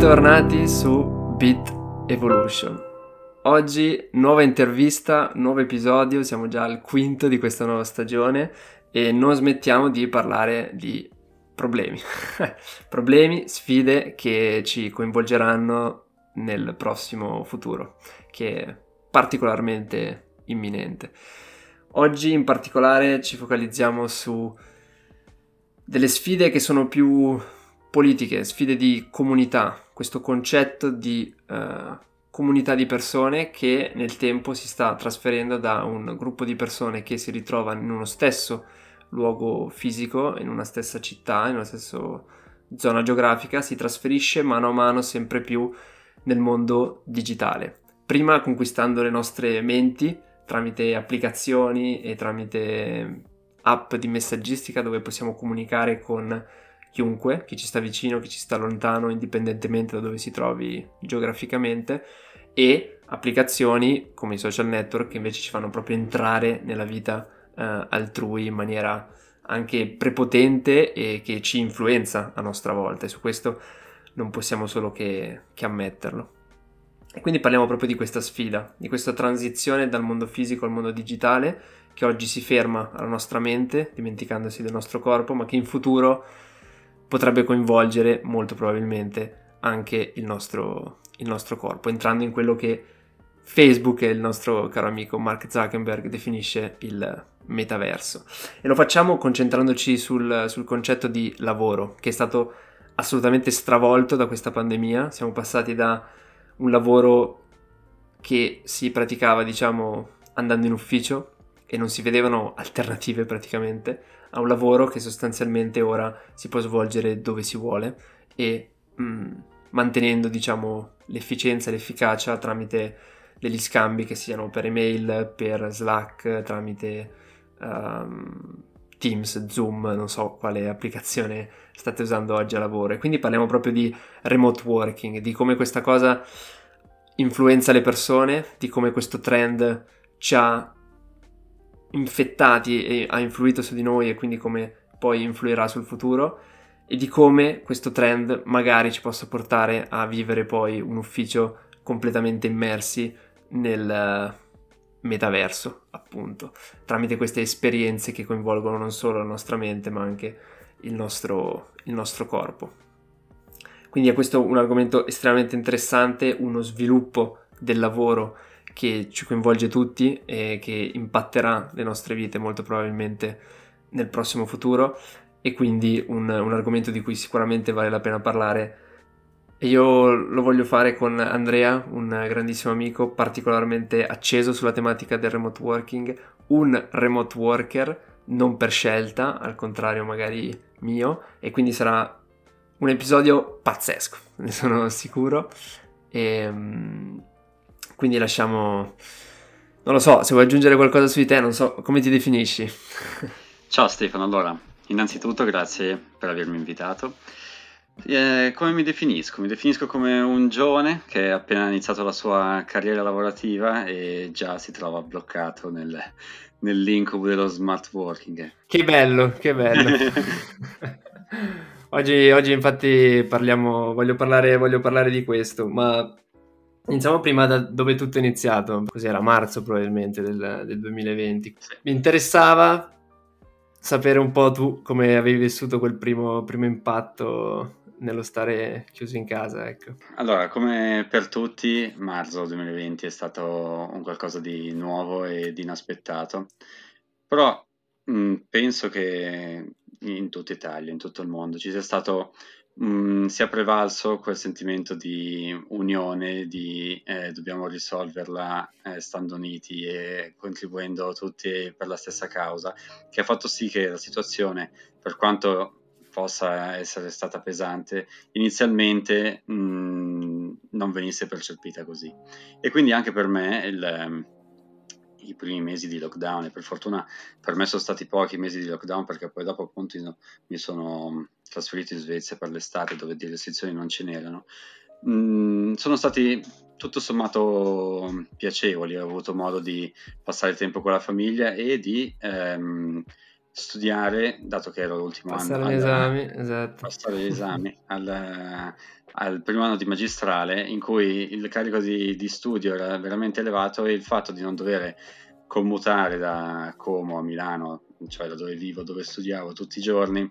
Bentornati su Beat Evolution. Oggi nuova intervista, nuovo episodio, siamo già al quinto di questa nuova stagione e non smettiamo di parlare di problemi. problemi, sfide che ci coinvolgeranno nel prossimo futuro, che è particolarmente imminente. Oggi in particolare ci focalizziamo su delle sfide che sono più politiche, sfide di comunità, questo concetto di uh, comunità di persone che nel tempo si sta trasferendo da un gruppo di persone che si ritrova in uno stesso luogo fisico, in una stessa città, in una stessa zona geografica, si trasferisce mano a mano sempre più nel mondo digitale. Prima conquistando le nostre menti tramite applicazioni e tramite app di messaggistica dove possiamo comunicare con chiunque, chi ci sta vicino, chi ci sta lontano, indipendentemente da dove si trovi geograficamente, e applicazioni come i social network che invece ci fanno proprio entrare nella vita eh, altrui in maniera anche prepotente e che ci influenza a nostra volta e su questo non possiamo solo che, che ammetterlo. E quindi parliamo proprio di questa sfida, di questa transizione dal mondo fisico al mondo digitale che oggi si ferma alla nostra mente, dimenticandosi del nostro corpo, ma che in futuro potrebbe coinvolgere molto probabilmente anche il nostro, il nostro corpo, entrando in quello che Facebook e il nostro caro amico Mark Zuckerberg definisce il metaverso. E lo facciamo concentrandoci sul, sul concetto di lavoro, che è stato assolutamente stravolto da questa pandemia. Siamo passati da un lavoro che si praticava, diciamo, andando in ufficio e non si vedevano alternative praticamente, a un lavoro che sostanzialmente ora si può svolgere dove si vuole e mh, mm, mantenendo, diciamo, l'efficienza e l'efficacia tramite degli scambi che siano per email, per Slack, tramite um, Teams, Zoom, non so quale applicazione state usando oggi a lavoro. E quindi parliamo proprio di remote working, di come questa cosa influenza le persone, di come questo trend ci ha infettati e ha influito su di noi e quindi come poi influirà sul futuro e di come questo trend magari ci possa portare a vivere poi un ufficio completamente immersi nel metaverso, appunto, tramite queste esperienze che coinvolgono non solo la nostra mente, ma anche il nostro, il nostro corpo. Quindi è questo un argomento estremamente interessante, uno sviluppo del lavoro che ci coinvolge tutti e che impatterà le nostre vite molto probabilmente nel prossimo futuro. E quindi un, un argomento di cui sicuramente vale la pena parlare. E io lo voglio fare con Andrea, un grandissimo amico particolarmente acceso sulla tematica del remote working, un remote worker non per scelta, al contrario magari mio, e quindi sarà un episodio pazzesco, ne sono sicuro. E, ehm, quindi lasciamo... Non lo so, se vuoi aggiungere qualcosa su di te, non so, come ti definisci? Ciao Stefano, allora, innanzitutto grazie per avermi invitato. Eh, come mi definisco? Mi definisco come un giovane che ha appena iniziato la sua carriera lavorativa e già si trova bloccato nel, nell'incubo dello smart working. Che bello, che bello. oggi, oggi, infatti parliamo, voglio parlare, voglio parlare di questo, ma iniziamo prima da dove tutto è iniziato, cos'era marzo probabilmente del, del 2020. Sì. Mi interessava sapere un po' tu come avevi vissuto quel primo, primo impatto nello stare chiuso in casa, ecco. Allora, come per tutti, marzo 2020 è stato un qualcosa di nuovo ed inaspettato, però mh, penso che in tutta Italia, in tutto il mondo, ci sia stato mh, sia prevalso quel sentimento di unione, di eh, dobbiamo risolverla eh, stando uniti e contribuendo tutti per la stessa causa, che ha fatto sì che la situazione, per quanto possa essere stata pesante, inizialmente mh, mm, non venisse percepita così. E quindi anche per me il, i primi mesi di lockdown, e per fortuna per me sono stati pochi mesi di lockdown perché poi dopo appunto mi sono trasferito in Svezia per l'estate dove di restrizioni non ce n'erano, mm, sono stati tutto sommato piacevoli, ho avuto modo di passare tempo con la famiglia e di... Ehm, studiare, dato che ero l'ultimo Passare anno, gli al- esami, esatto. passare gli esami al, al primo anno di magistrale, in cui il carico di, di studio era veramente elevato e il fatto di non dover commutare da Como a Milano, cioè da dove vivo, dove studiavo tutti i giorni,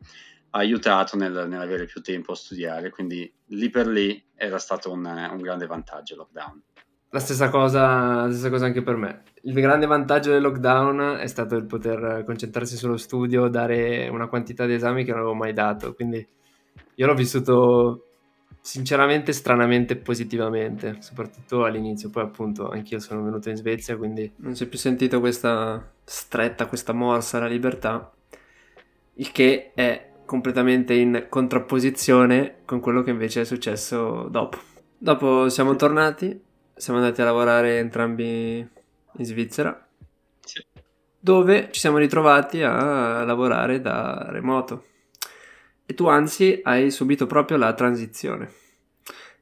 ha aiutato nel- nell'avere più tempo a studiare, quindi lì per lì era stato un, un grande vantaggio il lockdown. La stessa cosa, la stessa cosa anche per me. Il grande vantaggio del lockdown è stato il poter concentrarsi sullo studio, dare una quantità di esami che non avevo mai dato. Quindi io l'ho vissuto sinceramente stranamente positivamente, soprattutto all'inizio. Poi appunto anch'io sono venuto in Svezia, quindi non si è più sentito questa stretta, questa morsa alla libertà, il che è completamente in contrapposizione con quello che invece è successo dopo. Dopo siamo tornati, siamo andati a lavorare entrambi in Svizzera, Sì. dove ci siamo ritrovati a lavorare da remoto. E tu anzi hai subito proprio la transizione.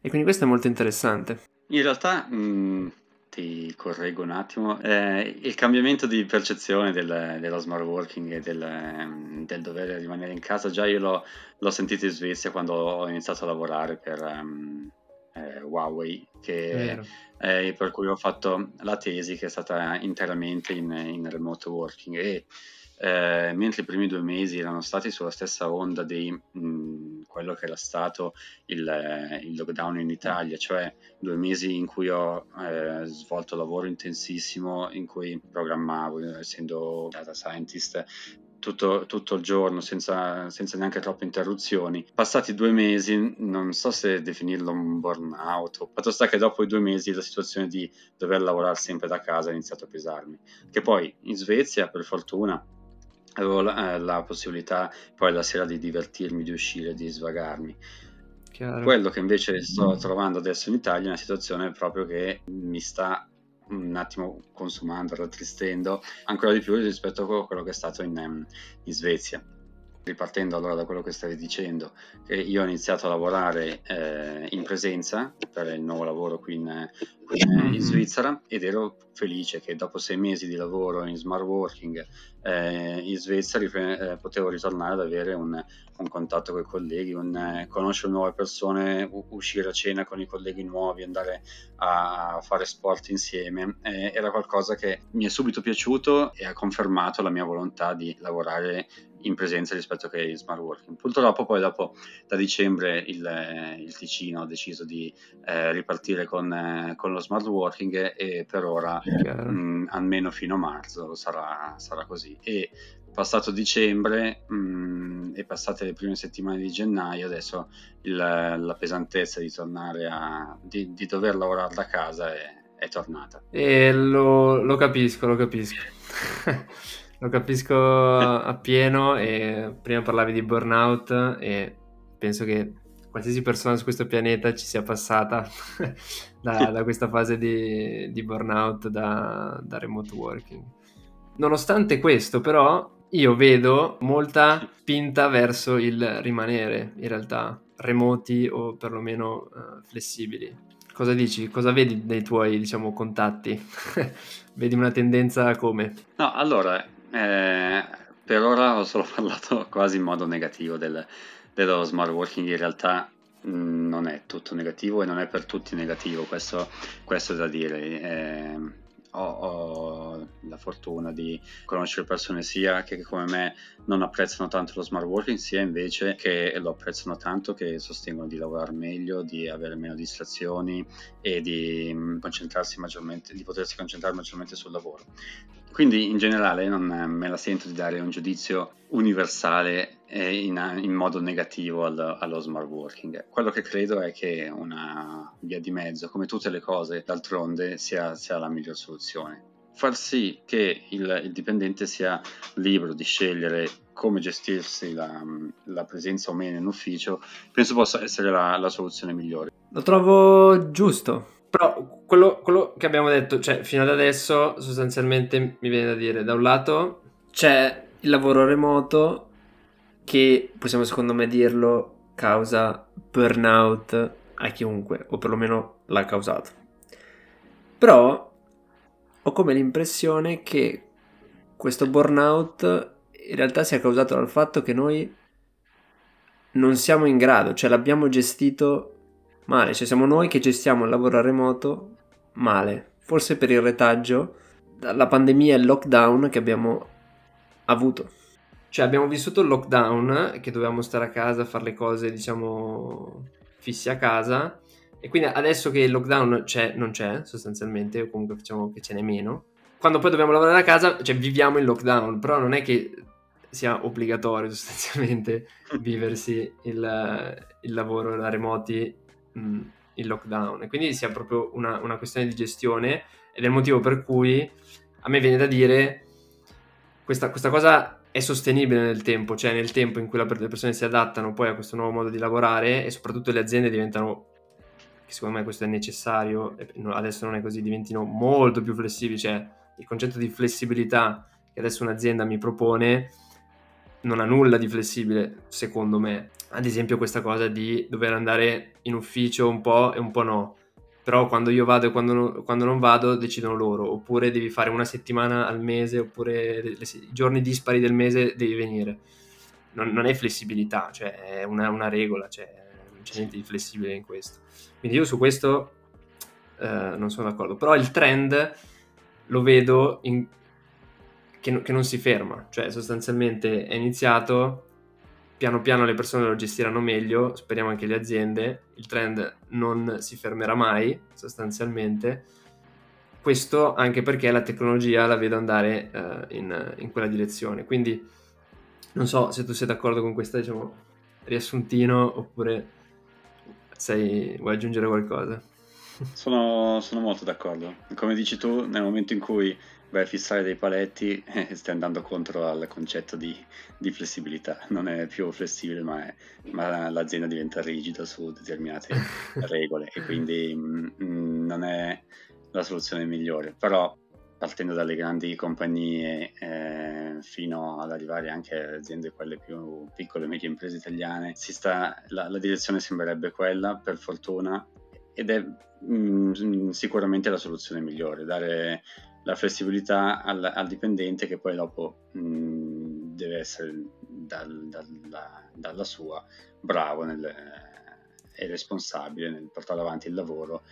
E quindi questo è molto interessante. In realtà, mh, ti correggo un attimo, eh, il cambiamento di percezione del- dello smart working e del, ehm, del dover rimanere in casa, già io l'ho, l'ho sentito in Svezia quando ho iniziato a lavorare per ehm, eh, Huawei, che, eh, per cui ho fatto la tesi che è stata interamente in, in remote working. E eh, mentre i primi due mesi erano stati sulla stessa onda di mh, quello che era stato il, il lockdown in Italia, cioè due mesi in cui ho eh, svolto lavoro intensissimo, in cui programmavo, essendo data scientist, tutto, tutto il giorno senza, senza neanche troppe interruzioni. Passati due mesi, non so se definirlo un burnout, fatto sta che dopo i due mesi la situazione di dover lavorare sempre da casa ha iniziato a pesarmi. Che poi in Svezia, per fortuna, avevo la, eh, la possibilità poi la sera di divertirmi, di uscire, di svagarmi. Chiaro. Quello che invece sto trovando adesso in Italia è una situazione proprio che mi sta un attimo consumando, rattristendo ancora di più rispetto a quello che è stato in, ehm, in Svezia. Ripartendo allora da quello che stavi dicendo, io ho iniziato a lavorare eh, in presenza per il nuovo lavoro qui in, qui in- Mhm. Svizzera ed ero felice che dopo sei mesi di lavoro in smart working eh, in Svezia ripre- eh, potevo ritornare ad avere un, un contatto con i colleghi, un, eh, conoscere nuove persone, uscire a cena con i colleghi nuovi, andare a fare sport insieme. Era qualcosa che mi è subito piaciuto e ha confermato la mia volontà di lavorare in presenza rispetto che in smart working. Purtroppo poi dopo da dicembre il, eh, il Ticino ha deciso di eh, ripartire con, eh, con lo smart working e per ora Chiaro. mm, almeno fino a marzo sarà, sarà così. E passato dicembre mm, e passate le prime settimane di gennaio, adesso il- la pesantezza di tornare a di, di dover lavorare da casa è, è tornata. E lo, lo capisco, lo capisco. lo capisco appieno e prima parlavi di burnout e penso che qualsiasi persona su questo pianeta ci sia passata da, da questa fase di, di burnout da, da remote working. Nonostante questo, però, io vedo molta spinta verso il rimanere, in realtà, remoti o perlomeno eh, flessibili. Cosa dici? Cosa vedi nei tuoi, diciamo, contatti? vedi una tendenza come? No, allora, eh, per ora ho solo parlato quasi in modo negativo del- dello smart working, in realtà mh, non è tutto negativo e non è per tutti negativo, questo, questo è da dire. Eh, ho, ho la fortuna di conoscere persone sia che come me non apprezzano tanto lo smart working, sia invece che lo apprezzano tanto, che sostengono di lavorare meglio, di avere meno distrazioni e di mh, concentrarsi maggiormente, di potersi concentrare maggiormente sul lavoro. Quindi in generale non me la sento di dare un giudizio universale e in, in modo negativo al- allo smart working. Quello che credo è che una via di mezzo, come tutte le cose, d'altronde sia, sia la miglior soluzione. Far sì che il, il dipendente sia libero di scegliere come gestirsi la, la presenza o meno in ufficio, penso possa essere la, la soluzione migliore. Lo trovo giusto. Però quello, quello che abbiamo detto, cioè fino ad adesso sostanzialmente mi viene da dire, da un lato c'è il lavoro remoto che possiamo secondo me dirlo causa burnout a chiunque, o perlomeno l'ha causato. Però ho come l'impressione che questo burnout in realtà sia causato dal fatto che noi non siamo in grado, cioè l'abbiamo gestito male, cioè siamo noi che gestiamo il lavoro a remoto male, forse per il retaggio dalla pandemia e il lockdown che abbiamo avuto. Cioè abbiamo vissuto il lockdown, che dovevamo stare a casa, fare le cose, diciamo, fissi a casa, e quindi adesso che il lockdown c'è, non c'è sostanzialmente, o comunque facciamo che ce n'è meno, quando poi dobbiamo lavorare a casa, cioè viviamo il lockdown, però non è che sia obbligatorio sostanzialmente viversi il, il lavoro da remoti mh, in lockdown. E quindi sia proprio una, una questione di gestione ed è il motivo per cui a me viene da dire questa, questa cosa è sostenibile nel tempo, cioè nel tempo in cui le persone si adattano poi a questo nuovo modo di lavorare e soprattutto le aziende diventano, che secondo me questo è necessario, adesso non è così, diventino molto più flessibili, cioè il concetto di flessibilità che adesso un'azienda mi propone non ha nulla di flessibile, secondo me. Ad esempio questa cosa di dover andare in ufficio un po' e un po' no. Però quando io vado e quando quando non vado decidono loro. Oppure devi fare una settimana al mese, oppure i giorni dispari del mese devi venire. Non, non è flessibilità, cioè è una, una regola, cioè non c'è niente di flessibile in questo. Quindi io su questo eh, non sono d'accordo. Però il trend lo vedo in, che, che non si ferma, cioè sostanzialmente è iniziato, piano piano le persone lo gestiranno meglio, speriamo anche le aziende, il trend non si fermerà mai sostanzialmente, questo anche perché la tecnologia la vedo andare uh, in, in, quella direzione, quindi non so se tu sei d'accordo con questo diciamo, riassuntino oppure sei, vuoi aggiungere qualcosa. Sono, sono molto d'accordo, come dici tu, nel momento in cui vai a fissare dei paletti e stai andando contro al concetto di, di flessibilità. Non è più flessibile, ma, è, ma, l'azienda diventa rigida su determinate regole e quindi mh, mm, non è la soluzione migliore. Però partendo dalle grandi compagnie eh, fino ad arrivare anche alle aziende quelle più piccole e medie imprese italiane, sta, la, la direzione sembrerebbe quella, per fortuna, ed è mh, mm, sicuramente la soluzione migliore, dare la flessibilità al, al dipendente che poi dopo mh, deve essere dal, dalla, dalla, sua bravo nel, e responsabile nel portare avanti il lavoro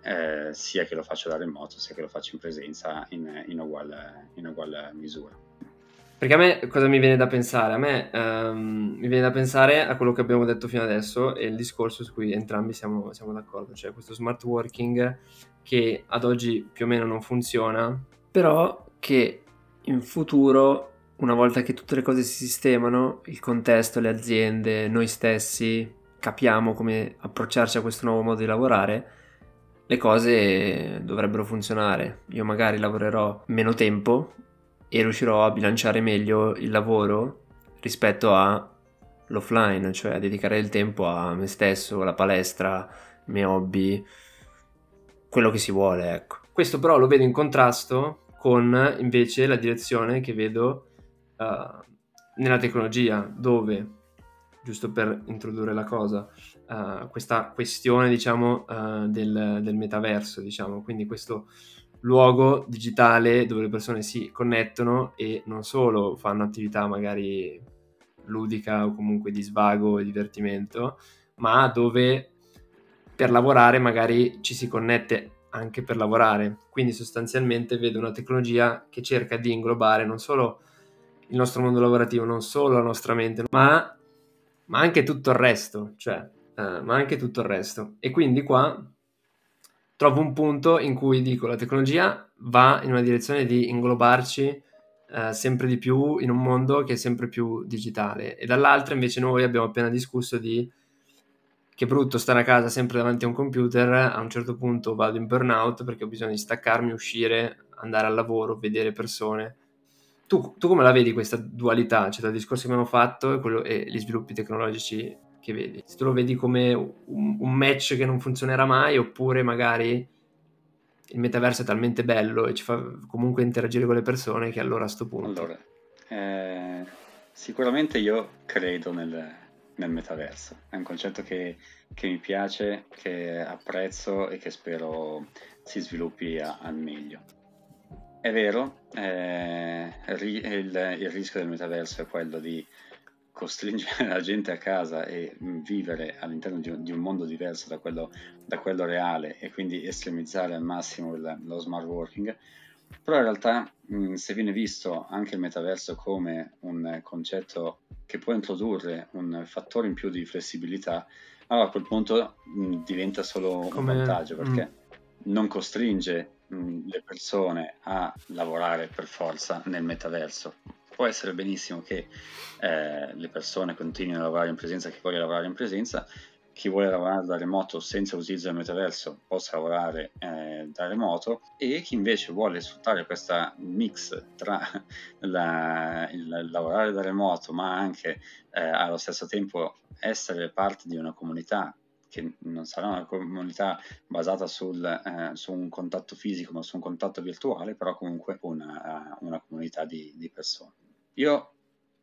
eh, sia che lo faccia da remoto sia che lo faccia in presenza in, in, uguale, in uguale misura. Perché a me cosa mi viene da pensare? A me um, mi viene da pensare a quello che abbiamo detto fino adesso e il discorso su cui entrambi siamo, siamo d'accordo, cioè questo smart working che ad oggi più o meno non funziona, però che in futuro, una volta che tutte le cose si sistemano, il contesto, le aziende, noi stessi capiamo come approcciarci a questo nuovo modo di lavorare, le cose dovrebbero funzionare. Io magari lavorerò meno tempo e riuscirò a bilanciare meglio il lavoro rispetto all'offline, cioè a dedicare il tempo a me stesso, alla palestra, i miei hobby, quello che si vuole, ecco. Questo però lo vedo in contrasto con invece la direzione che vedo uh, nella tecnologia, dove, giusto per introdurre la cosa, uh, questa questione, diciamo, uh, del, del, metaverso, diciamo, quindi questo luogo digitale dove le persone si connettono e non solo fanno attività magari ludica o comunque di svago e divertimento, ma dove per lavorare magari ci si connette anche per lavorare. Quindi sostanzialmente vedo una tecnologia che cerca di inglobare non solo il nostro mondo lavorativo, non solo la nostra mente, ma, ma anche tutto il resto, cioè, eh, ma anche tutto il resto. E quindi qua trovo un punto in cui dico la tecnologia va in una direzione di inglobarci eh, sempre di più in un mondo che è sempre più digitale e dall'altra invece noi abbiamo appena discusso di che brutto stare a casa sempre davanti a un computer, a un certo punto vado in burnout perché ho bisogno di staccarmi, uscire, andare al lavoro, vedere persone. Tu, tu come la vedi questa dualità, cioè dal discorso che abbiamo fatto e, quello, e, gli sviluppi tecnologici che vedi? Se tu lo vedi come un, un match che non funzionerà mai oppure magari il metaverso è talmente bello e ci fa comunque interagire con le persone che allora a questo punto... Allora, eh, sicuramente io credo nel nel metaverso. È un concetto che, che, mi piace, che apprezzo e che spero si sviluppi a, al meglio. È vero, eh, il, il rischio del metaverso è quello di costringere la gente a casa e vivere all'interno di un, di un mondo diverso da quello, da quello, reale e quindi estremizzare al massimo il, lo smart working, però in realtà mh, se viene visto anche il metaverso come un concetto che può introdurre un fattore in più di flessibilità, allora a quel punto mh, diventa solo come... un vantaggio perché mh. non costringe le persone a lavorare per forza nel metaverso, può essere benissimo che eh, le persone continuino a lavorare in presenza, chi vuole lavorare in presenza, chi vuole lavorare da remoto senza utilizzo del metaverso possa lavorare eh, da remoto e chi invece vuole sfruttare questa mix tra la, il lavorare da remoto ma anche eh, allo stesso tempo essere parte di una comunità che non sarà una comunità basata sul, eh, su un contatto fisico ma su un contatto virtuale, però comunque una, una comunità di, di persone. Io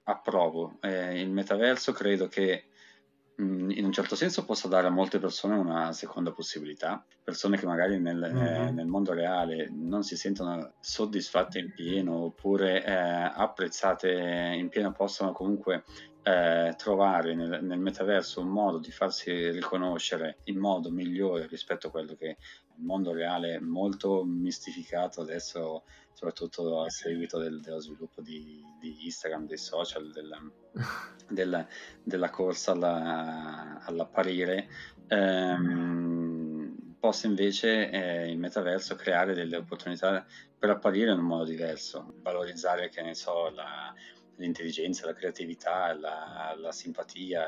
approvo. Eh, il metaverso credo che mh, mm, in un certo senso possa dare a molte persone una seconda possibilità, persone che magari nel, mm-hmm. eh, nel mondo reale non si sentono soddisfatte in pieno oppure eh, apprezzate in pieno possono comunque eh, trovare nel, nel, metaverso un modo di farsi riconoscere in modo migliore rispetto a quello che il mondo reale è molto mistificato adesso, soprattutto a seguito del, dello sviluppo di, di, Instagram, dei social, della, della, della corsa alla, all'apparire. Ehm, possa invece eh, il metaverso creare delle opportunità per apparire in un modo diverso, valorizzare, che ne so, la, l'intelligenza, la creatività, la, la simpatia,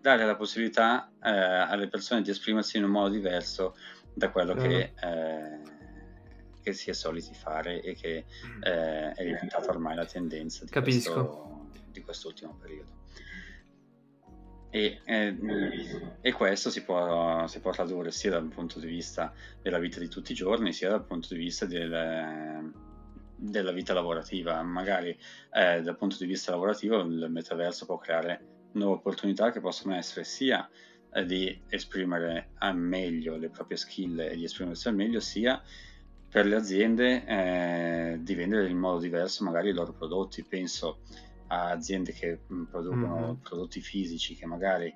dare la possibilità eh, alle persone di esprimersi in un modo diverso da quello che, mm. eh, che, si è soliti fare e che mm. eh, è diventata ormai la tendenza di, questo, di quest'ultimo periodo. E, eh, e, questo si può, si può, tradurre sia dal punto di vista della vita di tutti i giorni, sia dal punto di vista del, della vita lavorativa. Magari eh, dal punto di vista lavorativo il metaverso può creare nuove opportunità che possono essere sia eh, di esprimere al meglio le proprie skill e di esprimersi al meglio, sia per le aziende eh, di vendere in modo diverso magari i loro prodotti. Penso a aziende che mm, producono mm-hmm. prodotti fisici che magari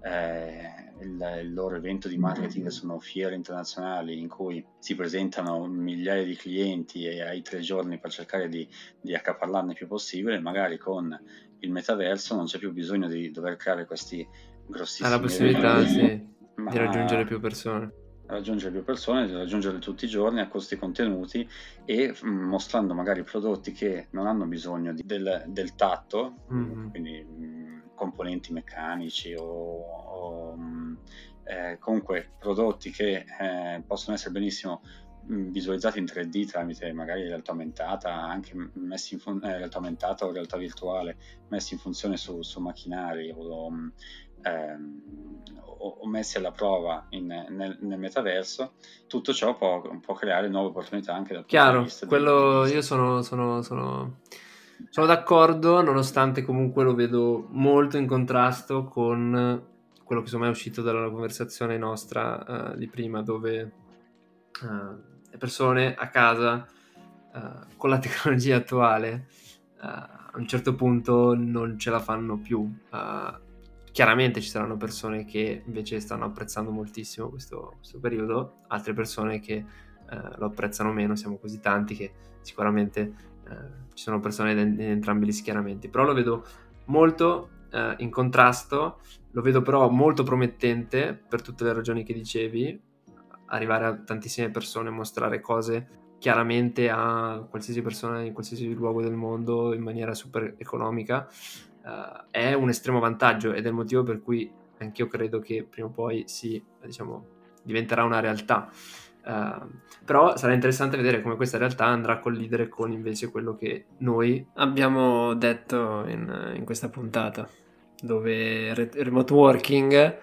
eh, il, il, loro evento di marketing sono fiere internazionali in cui si presentano migliaia di clienti e hai tre giorni per cercare di, di accaparlarne il più possibile, magari con il metaverso non c'è più bisogno di dover creare questi grossissimi... Ha la possibilità sì, di raggiungere più persone raggiungere più persone, di raggiungere tutti i giorni a costi contenuti e mm, mostrando magari prodotti che non hanno bisogno di, del, del, tatto, mm-hmm. quindi mh, mm, componenti meccanici o, o mh, eh, comunque prodotti che eh, possono essere benissimo mm, visualizzati in 3D tramite magari realtà aumentata, anche messi in fun- eh, realtà aumentata o realtà virtuale, messi in funzione su, su macchinari o, ehm, o, messi alla prova in, nel, nel, metaverso, tutto ciò può, può, creare nuove opportunità anche dal Chiaro, punto di. Quello io sono, sono, sono, sono d'accordo, nonostante comunque lo vedo molto in contrasto con quello che insomma è uscito dalla conversazione nostra uh, di prima, dove uh, le persone a casa uh, con la tecnologia attuale a un certo punto non ce la fanno più Chiaramente ci saranno persone che invece stanno apprezzando moltissimo questo, questo periodo, altre persone che eh, lo apprezzano meno, siamo così tanti che sicuramente eh, ci sono persone in, entrambi gli schieramenti, però lo vedo molto eh, in contrasto, lo vedo però molto promettente per tutte le ragioni che dicevi, arrivare a tantissime persone, mostrare cose chiaramente a qualsiasi persona in qualsiasi luogo del mondo in maniera super economica uh, è un estremo vantaggio ed è il motivo per cui anch'io credo che prima o poi si, diciamo, diventerà una realtà. Uh, però sarà interessante vedere come questa realtà andrà a collidere con invece quello che noi abbiamo detto in, in questa puntata, dove re- remote working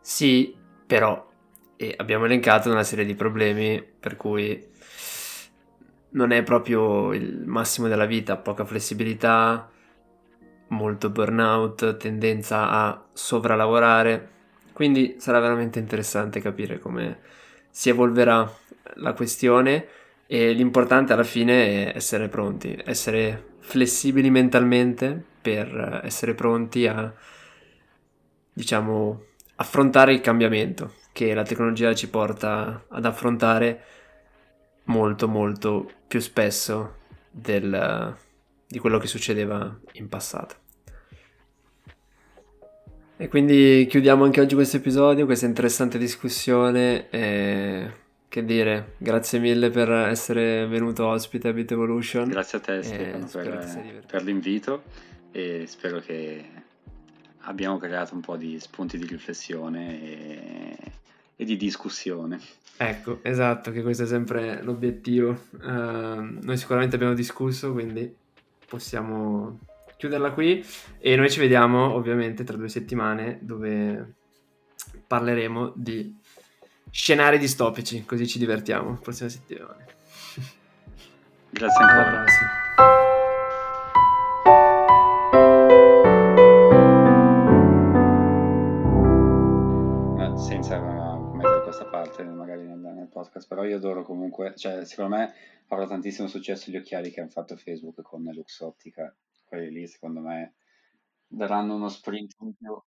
sì, però e abbiamo elencato una serie di problemi per cui non è proprio il massimo della vita, poca flessibilità, molto burnout, tendenza a sovralavorare, quindi sarà veramente interessante capire come si evolverà la questione e l'importante alla fine è essere pronti, essere flessibili mentalmente per essere pronti a, diciamo, affrontare il cambiamento che la tecnologia ci porta ad affrontare molto molto più spesso del, di quello che succedeva in passato. E quindi chiudiamo anche oggi questo episodio, questa interessante discussione. E, che dire, grazie mille per essere venuto ospite a Bit Evolution. Grazie a te Stefano per, per l'invito e spero che abbiamo creato un po' di spunti di riflessione e, e di discussione. Ecco, esatto, che questo è sempre l'obiettivo. Uh, noi sicuramente abbiamo discusso, quindi possiamo chiuderla qui e noi ci vediamo ovviamente tra due settimane dove parleremo di scenari distopici, così ci divertiamo. Prossima settimana. Grazie ancora. Podcast, però io adoro comunque, cioè secondo me avrà tantissimo successo gli occhiali che hanno fatto Facebook con Lux Optica quelli lì secondo me daranno uno sprint in più